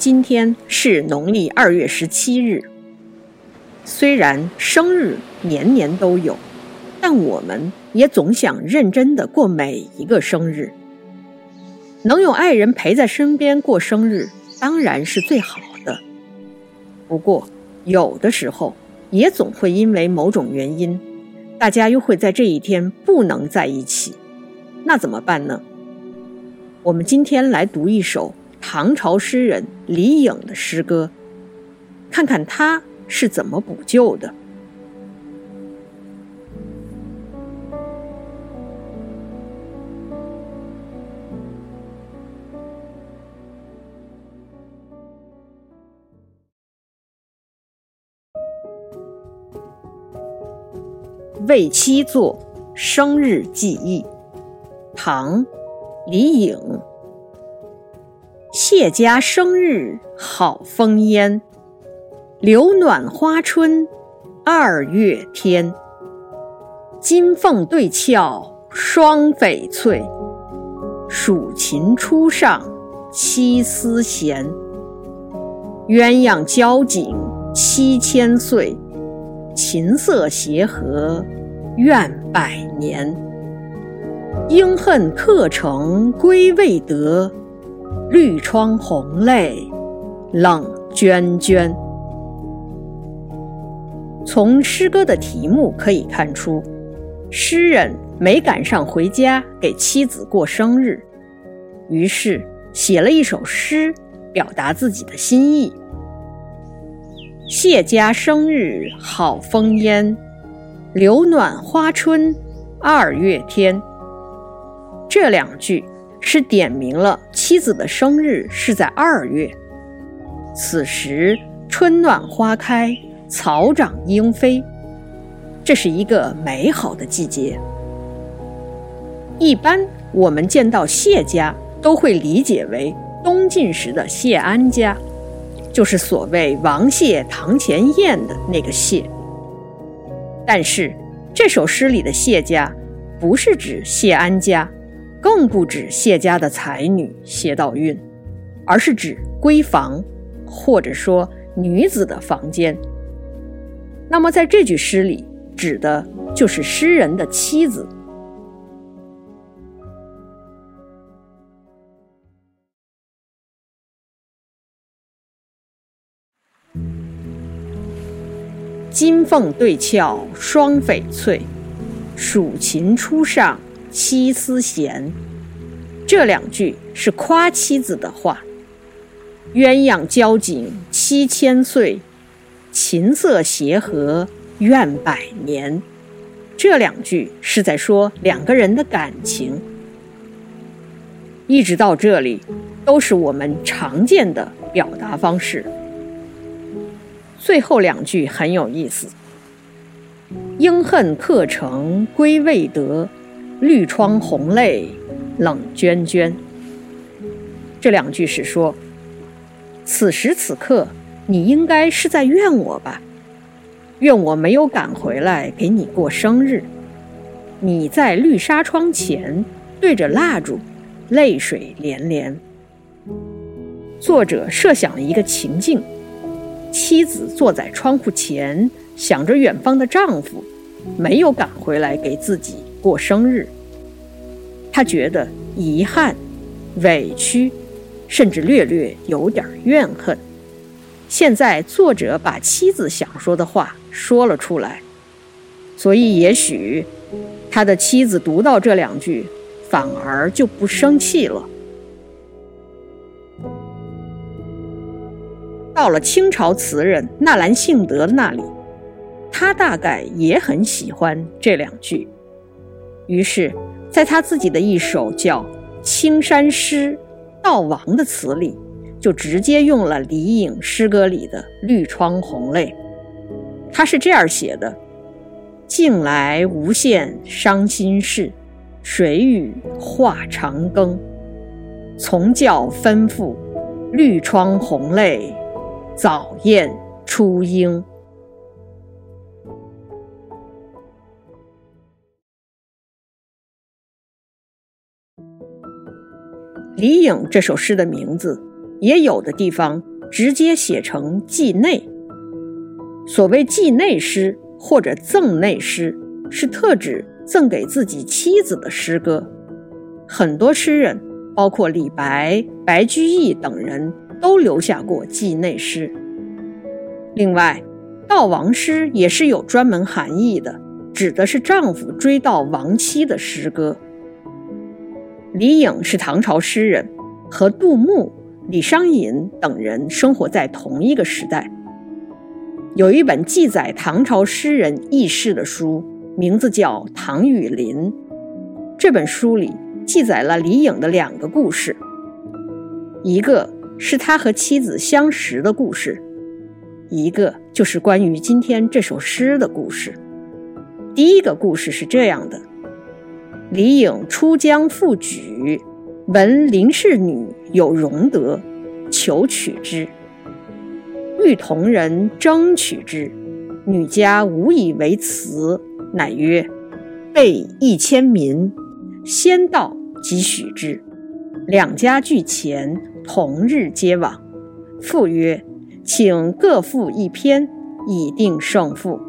今天是农历二月十七日。虽然生日年年都有，但我们也总想认真的过每一个生日。能有爱人陪在身边过生日，当然是最好的。不过，有的时候也总会因为某种原因，大家又会在这一天不能在一起，那怎么办呢？我们今天来读一首唐朝诗人李颖的诗歌，看看他是怎么补救的。为妻作生日记忆，唐·李颖。谢家生日好风烟，柳暖花春二月天。金凤对俏双翡翠，蜀琴初上七丝弦。鸳鸯交颈七千岁。琴瑟协和，愿百年。应恨客程归未得，绿窗红泪冷涓涓。从诗歌的题目可以看出，诗人没赶上回家给妻子过生日，于是写了一首诗，表达自己的心意。谢家生日好风烟，柳暖花春二月天。这两句是点明了妻子的生日是在二月。此时春暖花开，草长莺飞，这是一个美好的季节。一般我们见到谢家，都会理解为东晋时的谢安家。就是所谓王谢堂前燕的那个谢，但是这首诗里的谢家不是指谢安家，更不指谢家的才女谢道韫，而是指闺房，或者说女子的房间。那么在这句诗里，指的就是诗人的妻子。金凤对俏双翡翠，蜀琴初上七丝弦。这两句是夸妻子的话。鸳鸯交颈七千岁，琴瑟协和愿百年。这两句是在说两个人的感情。一直到这里，都是我们常见的表达方式。最后两句很有意思：“应恨客程归未得，绿窗红泪冷涓涓。”这两句是说，此时此刻你应该是在怨我吧？怨我没有赶回来给你过生日。你在绿纱窗前对着蜡烛，泪水连连。作者设想了一个情境。妻子坐在窗户前，想着远方的丈夫，没有赶回来给自己过生日。他觉得遗憾、委屈，甚至略略有点怨恨。现在作者把妻子想说的话说了出来，所以也许他的妻子读到这两句，反而就不生气了。到了清朝词人纳兰性德那里，他大概也很喜欢这两句，于是，在他自己的一首叫《青山诗·悼亡》的词里，就直接用了李颖诗歌里的“绿窗红泪”。他是这样写的：“近来无限伤心事，谁与话长庚？从教吩咐，绿窗红泪。”早燕初莺。李颖这首诗的名字也有的地方直接写成寄内。所谓寄内诗或者赠内诗，是特指赠给自己妻子的诗歌。很多诗人，包括李白、白居易等人都留下过寄内诗。另外，悼亡诗也是有专门含义的，指的是丈夫追悼亡妻的诗歌。李颖是唐朝诗人，和杜牧、李商隐等人生活在同一个时代。有一本记载唐朝诗人轶事的书，名字叫《唐雨林》。这本书里记载了李颖的两个故事，一个是他和妻子相识的故事。一个就是关于今天这首诗的故事。第一个故事是这样的：李颖出江赴举，闻林氏女有容德，求娶之。欲同人争取之，女家无以为辞，乃曰：“备一千民，先到即许之。”两家俱前，同日皆往。父曰。请各付一篇，以定胜负。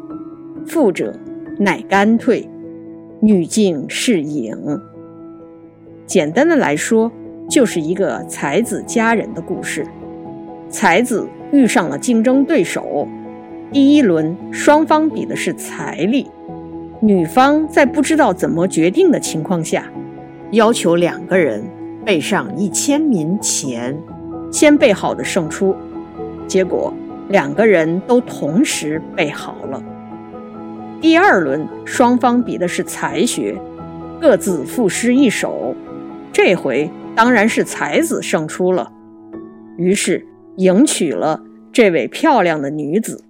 负者乃干退。女镜是影。简单的来说，就是一个才子佳人的故事。才子遇上了竞争对手，第一轮双方比的是财力。女方在不知道怎么决定的情况下，要求两个人备上一千民钱，先备好的胜出。结果两个人都同时备好了。第二轮双方比的是才学，各自赋诗一首。这回当然是才子胜出了，于是迎娶了这位漂亮的女子。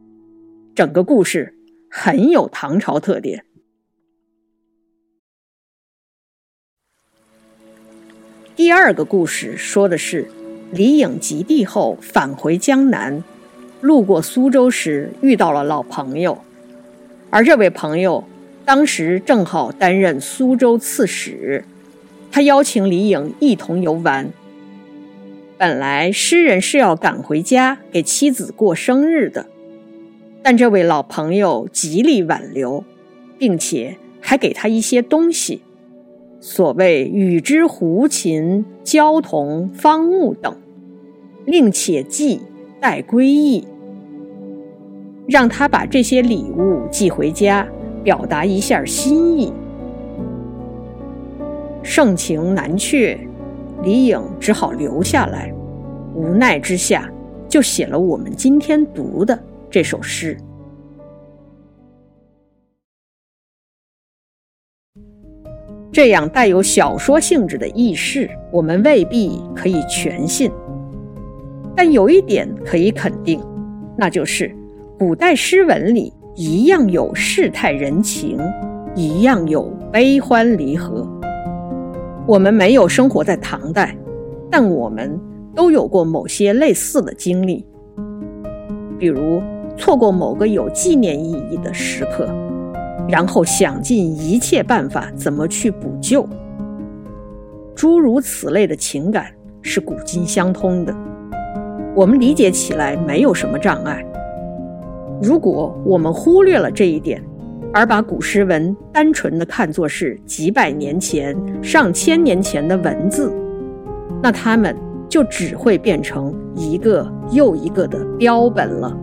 整个故事很有唐朝特点。第二个故事说的是。李颖及第后返回江南，路过苏州时遇到了老朋友，而这位朋友当时正好担任苏州刺史，他邀请李颖一同游玩。本来诗人是要赶回家给妻子过生日的，但这位老朋友极力挽留，并且还给他一些东西。所谓与之胡琴、交同、方物等，令且寄待归意，让他把这些礼物寄回家，表达一下心意。盛情难却，李颖只好留下来。无奈之下，就写了我们今天读的这首诗。这样带有小说性质的轶事，我们未必可以全信。但有一点可以肯定，那就是古代诗文里一样有世态人情，一样有悲欢离合。我们没有生活在唐代，但我们都有过某些类似的经历，比如错过某个有纪念意义的时刻。然后想尽一切办法怎么去补救，诸如此类的情感是古今相通的，我们理解起来没有什么障碍。如果我们忽略了这一点，而把古诗文单纯的看作是几百年前、上千年前的文字，那它们就只会变成一个又一个的标本了。